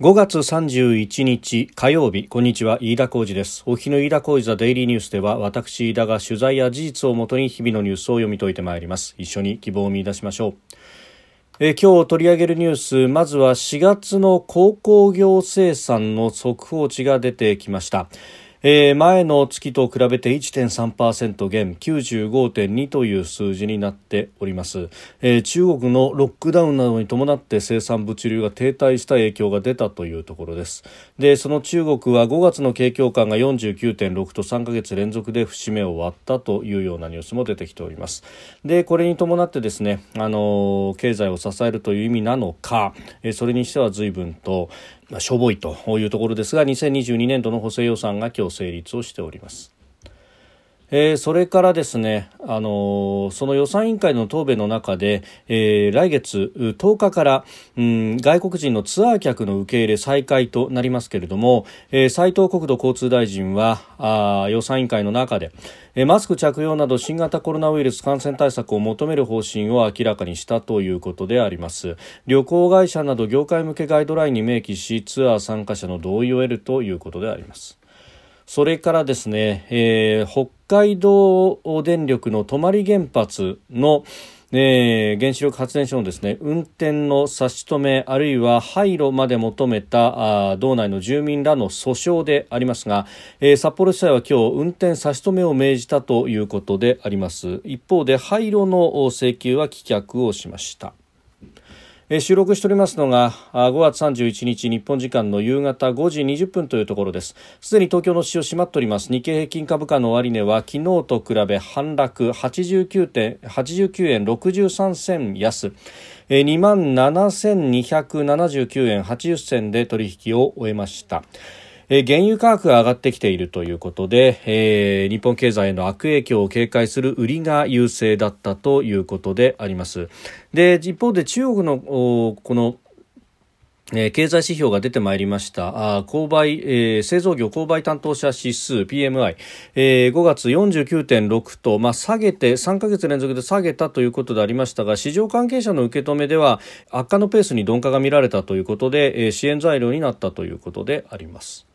5月31日火曜日こんにちは飯田浩二です。お日の飯田浩二ザデイリーニュースでは私飯田が取材や事実をもとに日々のニュースを読み解いてまいります。一緒に希望を見出しましょう。え今日取り上げるニュースまずは4月の鉱工業生産の速報値が出てきました。えー、前の月と比べて1.3%減95.2という数字になっております、えー、中国のロックダウンなどに伴って生産物流が停滞した影響が出たというところです。でその中国は5月の景況感が49.6と3ヶ月連続で節目を割ったというようなニュースも出てきております。でこれに伴ってですねあの経済を支えるという意味なのか、えー、それにしては随分と、まあ、しょぼいというところですが2022年度の補正予算が今日成立をしております。えー、それからですね、あのー、その予算委員会の答弁の中で、えー、来月10日から、うん、外国人のツアー客の受け入れ再開となりますけれども、えー、斉藤国土交通大臣はあ予算委員会の中で、えマスク着用など新型コロナウイルス感染対策を求める方針を明らかにしたということであります。旅行会社など業界向けガイドラインに明記しツアー参加者の同意を得るということであります。それからですね、えー、北海道電力の泊原発のえー、原子力発電所のですね運転の差し止めあるいは廃炉まで求めたあ道内の住民らの訴訟でありますが、えー、札幌地裁は今日運転差し止めを命じたということであります。一方で廃炉の請求は棄却をしました。え収録しておりますのが5月31日日本時間の夕方5時20分というところです。すでに東京の市場閉まっております。日経平均株価の終値は昨日と比べ反落89 89円63銭安。2万7279円80銭で取引を終えました。えー、原油価格が上がってきているということで、えー、日本経済への悪影響を警戒する売りが優勢だったということであります。で一方で中国のこの、経済指標が出てまいりました。あ購買、えー、製造業購買担当者指数 PMI、えー、5月49.6と、まあ、下げて、3ヶ月連続で下げたということでありましたが、市場関係者の受け止めでは、悪化のペースに鈍化が見られたということで、えー、支援材料になったということであります。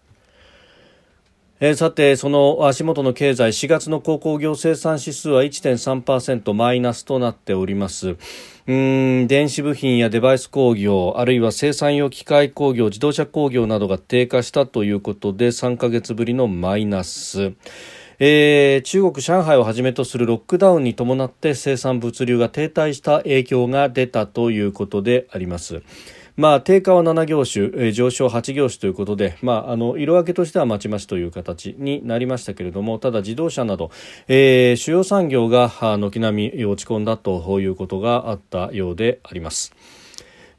えー、さて、その足元の経済、4月の鉱工業生産指数は1.3%マイナスとなっております。うん電子部品やデバイス工業あるいは生産用機械工業自動車工業などが低下したということで3ヶ月ぶりのマイナス。えー、中国、上海をはじめとするロックダウンに伴って生産物流が停滞した影響が出たということであります。まあ、定価は7業種、え、上昇8業種ということで、まあ、あの色分けとしてはまちまちという形になりましたけれどもただ自動車など、えー、主要産業が軒並み落ち込んだということがあったようであります。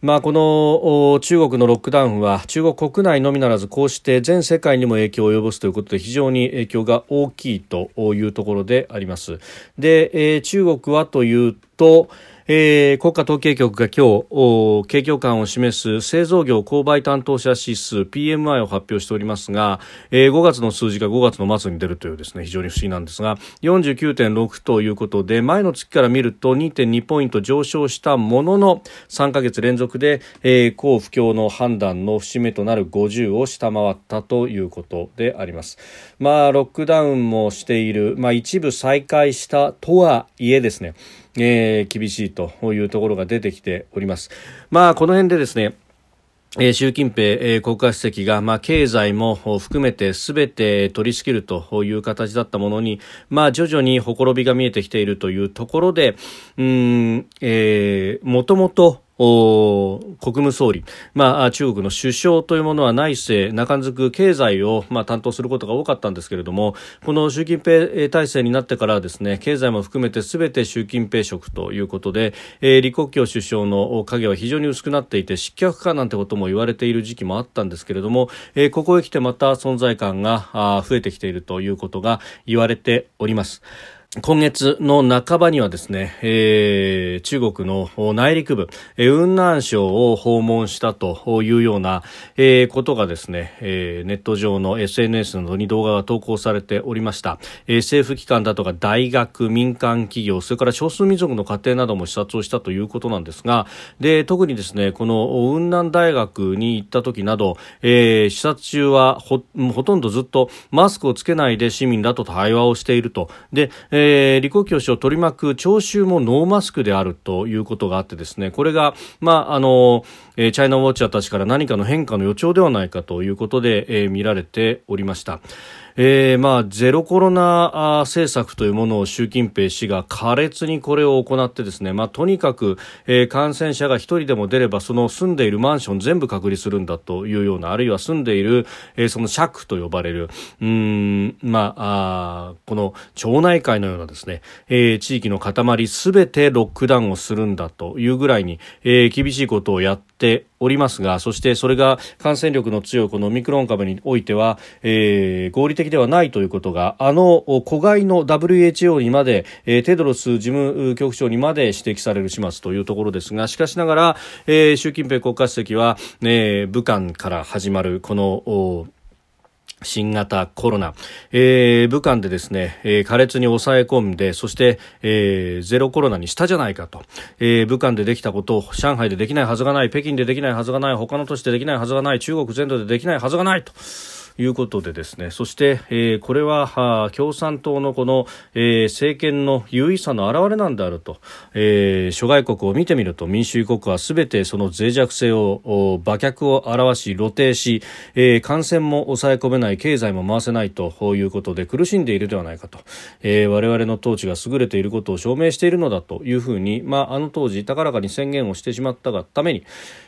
まあ、この中国のロックダウンは中国国内のみならずこうして全世界にも影響を及ぼすということで非常に影響が大きいというところであります。で、えー、中国はというと、えー、国家統計局が今日景況感を示す製造業購買担当者指数 PMI を発表しておりますが、えー、5月の数字が5月の末に出るというですね非常に不思議なんですが49.6ということで前の月から見ると2.2ポイント上昇したものの3ヶ月連続で、えー、不況の判断の節目となる50を下回ったということであります。まあロックダウンもしている、まあ、一部再開したとはいえですねえー、厳しいというところが出てきております。まあ、この辺でですね、えー、習近平、えー、国家主席が、まあ、経済も含めてすべて取り仕切るという形だったものに、まあ、徐々にほころびが見えてきているというところで、うん、えー、もともと国務総理、まあ、中国の首相というものは内政、中づく経済を、まあ、担当することが多かったんですけれども、この習近平体制になってからですね、経済も含めてすべて習近平職ということで、えー、李克強首相の影は非常に薄くなっていて、失脚かなんてことも言われている時期もあったんですけれども、えー、ここへ来てまた存在感が増えてきているということが言われております。今月の半ばにはですね、えー、中国の内陸部、えー、雲南省を訪問したというような、えー、ことがですね、えー、ネット上の SNS などに動画が投稿されておりました、えー、政府機関だとか大学、民間企業、それから少数民族の家庭なども視察をしたということなんですが、で、特にですね、この雲南大学に行った時など、えー、視察中はほ、ほとんどずっとマスクをつけないで市民らと対話をしていると。で、ええー、李克強氏を取り巻く聴衆もノーマスクであるということがあってですねこれが、まああのえー、チャイナウォッチャーたちから何かの変化の予兆ではないかということで、えー、見られておりました。えー、まあ、ゼロコロナ政策というものを習近平氏が苛烈にこれを行ってですね、まあ、とにかく、えー、感染者が一人でも出ればその住んでいるマンション全部隔離するんだというようなあるいは住んでいる、えー、その尺と呼ばれるうんまああこの町内会のようなですね、えー、地域の塊すべてロックダウンをするんだというぐらいに、えー、厳しいことをやってておりますがそしてそれが感染力の強いこのオミクロン株においては、えー、合理的ではないということがあの子飼いの WHO にまで、えー、テドロス事務局長にまで指摘される始末というところですがしかしながら、えー、習近平国家主席は、えー、武漢から始まるこの新型コロナ、えー、武漢でですね、えー、苛烈に抑え込んで、そして、えー、ゼロコロナにしたじゃないかと、えー、武漢でできたことを上海でできないはずがない、北京でできないはずがない、他の都市でできないはずがない、中国全土でできないはずがないと。いうことでですね。そして、えー、これは共産党のこの、えー、政権の優位さの表れなんであると、えー、諸外国を見てみると民主主義国はすべてその脆弱性を馬脚を表し露呈し、えー、感染も抑え込めない経済も回せないということで苦しんでいるではないかと、えー、我々の統治が優れていることを証明しているのだというふうに、まあ、あの当時高らかに宣言をしてしまったがために、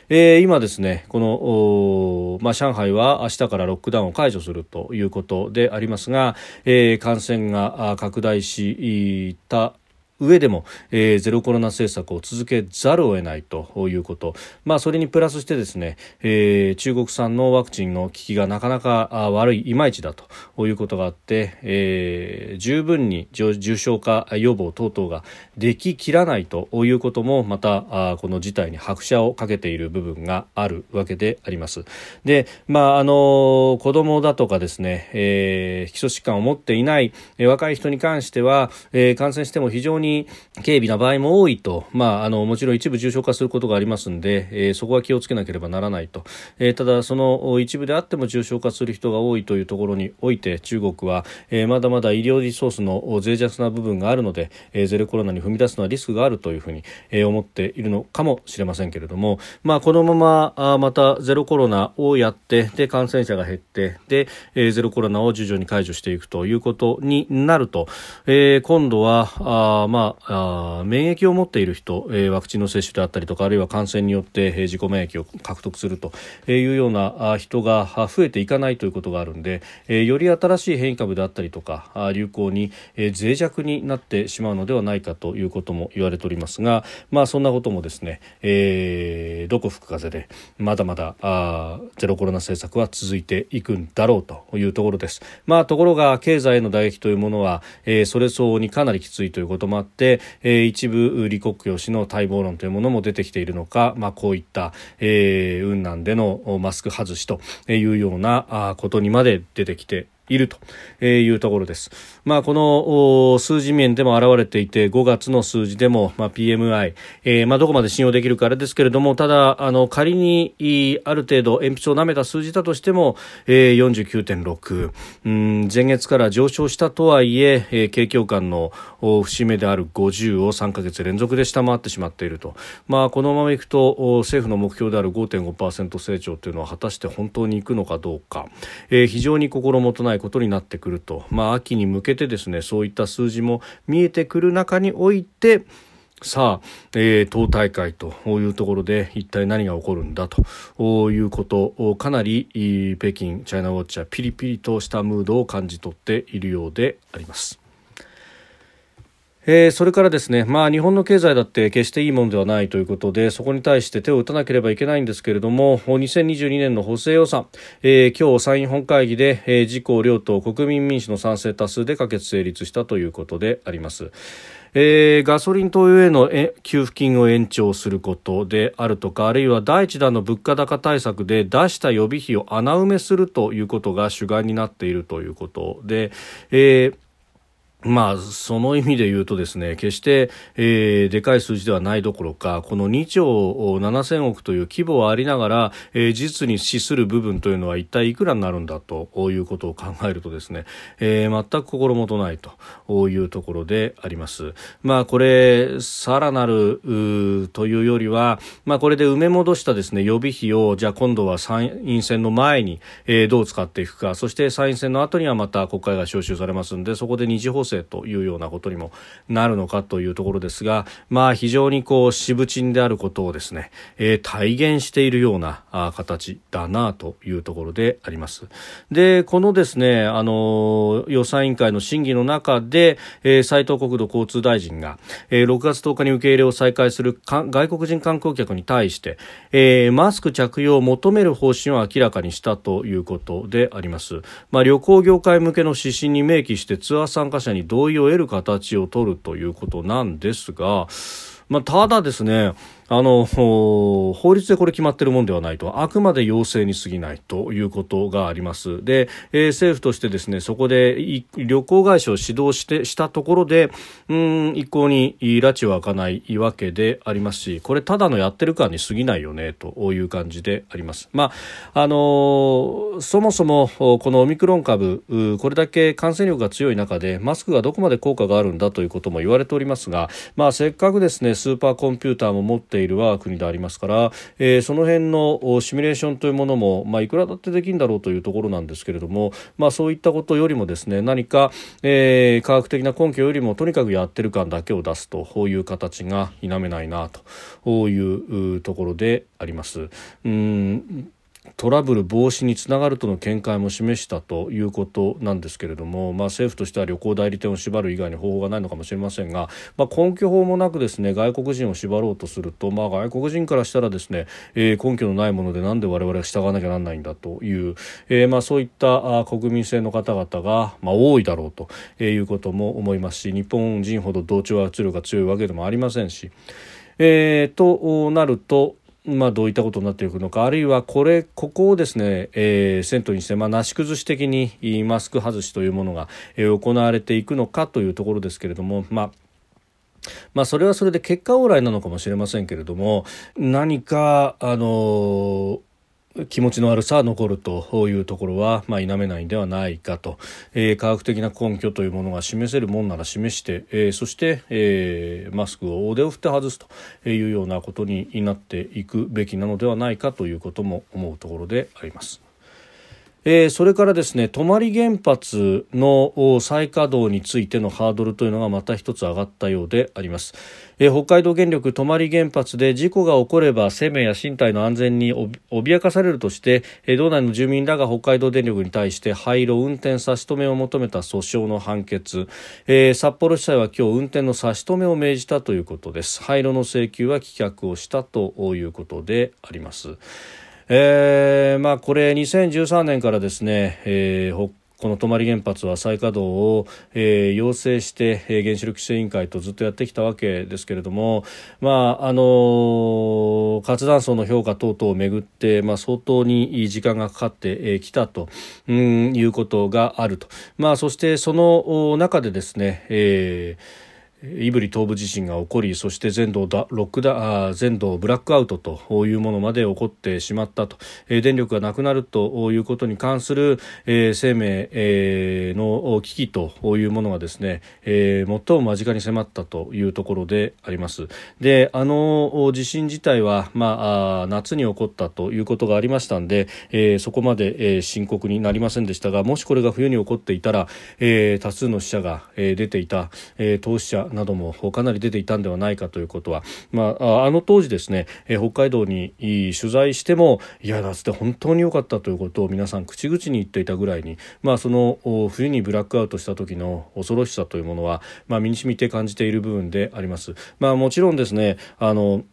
えー、今ですねこの、まあ、上海は明日からロックダウンを解除するということでありますが、えー、感染が拡大した上でも、えー、ゼロコロナ政策を続けざるを得ないということ、まあ、それにプラスしてですね、えー、中国産のワクチンの効きがなかなか悪いいまいちだということがあって、えー、十分に重症化予防等々ができきらないということもまたあこの事態に拍車をかけている部分があるわけであります。で、まあ、あの子供だとかですね、えー、基礎疾患を持っていない、えー、若い人に関しては、えー、感染しても非常にに軽微な場合も多いと、まあ、あのもちろん一部重症化することがありますので、えー、そこは気をつけなければならないと、えー、ただ、その一部であっても重症化する人が多いというところにおいて中国は、えー、まだまだ医療リソースの脆弱な部分があるので、えー、ゼロコロナに踏み出すのはリスクがあるというふうに、えー、思っているのかもしれませんけれども、まあ、このままあまたゼロコロナをやってで感染者が減ってで、えー、ゼロコロナを徐々に解除していくということになると、えー、今度はあまあ、あ免疫を持っている人、えー、ワクチンの接種であったりとかあるいは感染によって、えー、自己免疫を獲得するというような人が増えていかないということがあるんで、えー、より新しい変異株であったりとか流行に、えー、脆弱になってしまうのではないかということも言われておりますが、まあ、そんなこともですね、えー、どこ吹く風でまだまだあゼロコロナ政策は続いていくんだろうというところです。まあ、ところが経済への打撃というものは、えー、それ相応にかなりきついということもあって、えー、一部李克強氏の待望論というものも出てきているのか、まあ、こういった、えー、雲南でのマスク外しというようなことにまで出てきているというところです。まあ、この数字面でも現れていて5月の数字でも、まあ、PMI、えー、まあ、どこまで信用できるかあれですけれどもただあの仮にある程度鉛筆を舐めた数字だとしても、えー、49.6、うん、前月から上昇したとはいええー、景況感の節目である50を3か月連続で下回ってしまっていると、まあ、このままいくと政府の目標である5.5%成長というのは果たして本当にいくのかどうか、えー、非常に心もとないことになってくると、まあ、秋に向けてですねそういった数字も見えてくる中においてさあ、えー、党大会というところで一体何が起こるんだということをかなり北京チャイナウォッチはピリピリとしたムードを感じ取っているようであります。えー、それからですね、まあ、日本の経済だって決していいものではないということでそこに対して手を打たなければいけないんですけれども2022年の補正予算、えー、今日参院本会議で、えー、自公両党国民民主の賛成多数で可決成立したということであります。えー、ガソリン灯油への給付金を延長することであるとかあるいは第一弾の物価高対策で出した予備費を穴埋めするということが主眼になっているということで、えーまあ、その意味で言うとですね、決して、えー、でかい数字ではないどころか、この2兆7000億という規模はありながら、えー、実に資する部分というのは一体いくらになるんだということを考えるとですね、えー、全く心もとないというところであります。まあ、これ、さらなるというよりは、まあ、これで埋め戻したですね、予備費を、じゃあ今度は参院選の前に、えー、どう使っていくか、そして参院選の後にはまた国会が召集されますんで、そこで二次補正生というようなことにもなるのかというところですが、まあ、非常にこう渋鎮であることをですね、えー、体現しているようなあ形だなというところであります。で、このですね、あの予算委員会の審議の中で、えー、斉藤国土交通大臣が、えー、6月10日に受け入れを再開する外国人観光客に対して、えー、マスク着用を求める方針を明らかにしたということであります。まあ、旅行業界向けの指針に明記してツアー参加者に同意を得る形を取るということなんですが、まあ、ただですね、あの法律でこれ決まっているものではないとあくまで要請に過ぎないということがありますで、えー、政府としてですねそこで旅行会社を指導してしたところでうん一向に拉致は開かないわけでありますしこれただのやってる感に過ぎないよねという感じであります。まああのー、そもそもこのオミクロン株これだけ感染力が強い中でマスクがどこまで効果があるんだということも言われておりますが、まあ、せっかくですねスーパーコンピューターも持ってている我が国でありますから、えー、その辺のシミュレーションというものも、まあ、いくらだってできるんだろうというところなんですけれども、まあ、そういったことよりもですね何か、えー、科学的な根拠よりもとにかくやってる感だけを出すとこういう形が否めないなというところであります。うんトラブル防止につながるとの見解も示したということなんですけれども、まあ、政府としては旅行代理店を縛る以外に方法がないのかもしれませんが、まあ、根拠法もなくですね外国人を縛ろうとすると、まあ、外国人からしたらですね、えー、根拠のないものでなんで我々は従わなきゃならないんだという、えー、まあ、そういった国民性の方々が、まあ、多いだろうということも思いますし日本人ほど同調圧力が強いわけでもありませんし。えー、となるとまあ、どういったことになっていくのかあるいはこれここをですね、えー、銭湯にして、まあ、なし崩し的にマスク外しというものが、えー、行われていくのかというところですけれども、まあまあ、それはそれで結果往来なのかもしれませんけれども何かあのー気持ちの悪さは残るというところは、まあ、否めないんではないかと、えー、科学的な根拠というものが示せるもんなら示して、えー、そして、えー、マスクを大手を振って外すというようなことになっていくべきなのではないかということも思うところであります。えー、それからですね泊原発の再稼働についてのハードルというのがまた一つ上がったようであります、えー、北海道電力泊原発で事故が起これば生命や身体の安全に脅かされるとして、えー、道内の住民らが北海道電力に対して廃炉運転差し止めを求めた訴訟の判決、えー、札幌地裁は今日運転の差し止めを命じたということです。廃炉の請求は棄却をしたということであります。えー、まあ、これ2013年からですね、えー、この泊原発は再稼働を、えー、要請して、えー、原子力規制委員会とずっとやってきたわけですけれども、まああのー、活断層の評価等々をめぐって、まあ、相当に時間がかかってき、たと、うん、いうことがあると、まあ、そしてその中でですね、えー胆振東部地震が起こりそして全土ロックダあ全土ブラックアウトというものまで起こってしまったと、えー、電力がなくなるということに関する、えー、生命、えー、の危機というものがですね、えー、最も間近に迫ったというところであります。であの地震自体は、まあ、夏に起こったということがありましたんで、えー、そこまで、えー、深刻になりませんでしたがもしこれが冬に起こっていたら、えー、多数の死者が、えー、出ていた、えー、当事者などもかなり出ていたんではないかということは、まあ、あの当時ですね、え北海道に取材してもいや夏で本当に良かったということを皆さん口々に言っていたぐらいに、まあ、その冬にブラックアウトした時の恐ろしさというものは、まあ、身に染みて感じている部分であります。まあ、もちろんですねあの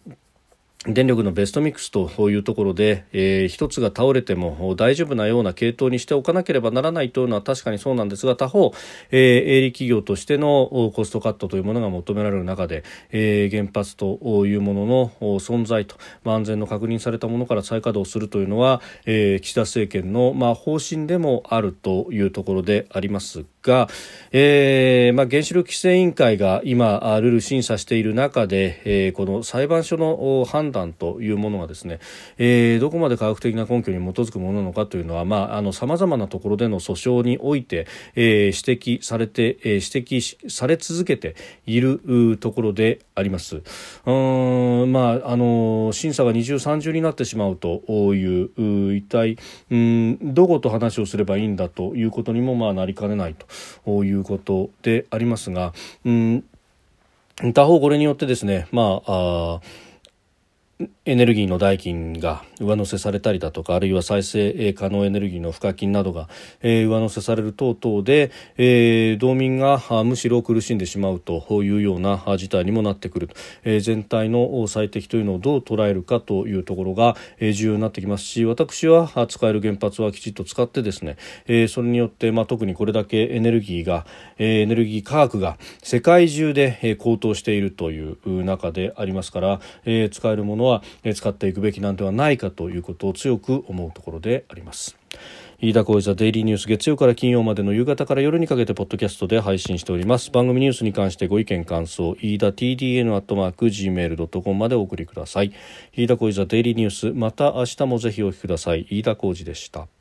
電力のベストミックスというところで、えー、一つが倒れても大丈夫なような系統にしておかなければならないというのは確かにそうなんですが他方、えー、営利企業としてのコストカットというものが求められる中で、えー、原発というものの存在と、まあ、安全の確認されたものから再稼働するというのは、えー、岸田政権の、まあ、方針でもあるというところであります。が、えーまあ、原子力規制委員会が今ルール審査している中で、えー、この裁判所の判断というものがですね、えー、どこまで科学的な根拠に基づくものなのかというのは、まあ、あの様々なところでの訴訟において、えー、指摘されて、えー、指摘され続けているところであります。うんまあ、あの審査が二重三重になってしまうという一体うんどこと話をすればいいんだということにもまあなりかねないと。ということでありますが、うん、他方これによってですね、まあ、あエネルギーの代金が上乗せされたりだとかあるいは再生可能エネルギーの賦課金などが、えー、上乗せされる等々で、えー、道民がむしろ苦しんでしまうというような事態にもなってくる、えー、全体の最適というのをどう捉えるかというところが、えー、重要になってきますし私は使える原発はきちっと使ってですね、えー、それによって、まあ、特にこれだけエネルギーが、えー、エネルギー価格が世界中で高騰しているという中でありますから、えー、使えるものはは使っていくべきなんではないかということを強く思うところであります。飯田浩司ザデイリーニュース月曜から金曜までの夕方から夜にかけてポッドキャストで配信しております。番組ニュースに関してご意見感想飯田 TDN アットマーク Gmail.com までお送りください。飯田浩司ザデイリーニュースまた明日もぜひお聞きください。飯田浩司でした。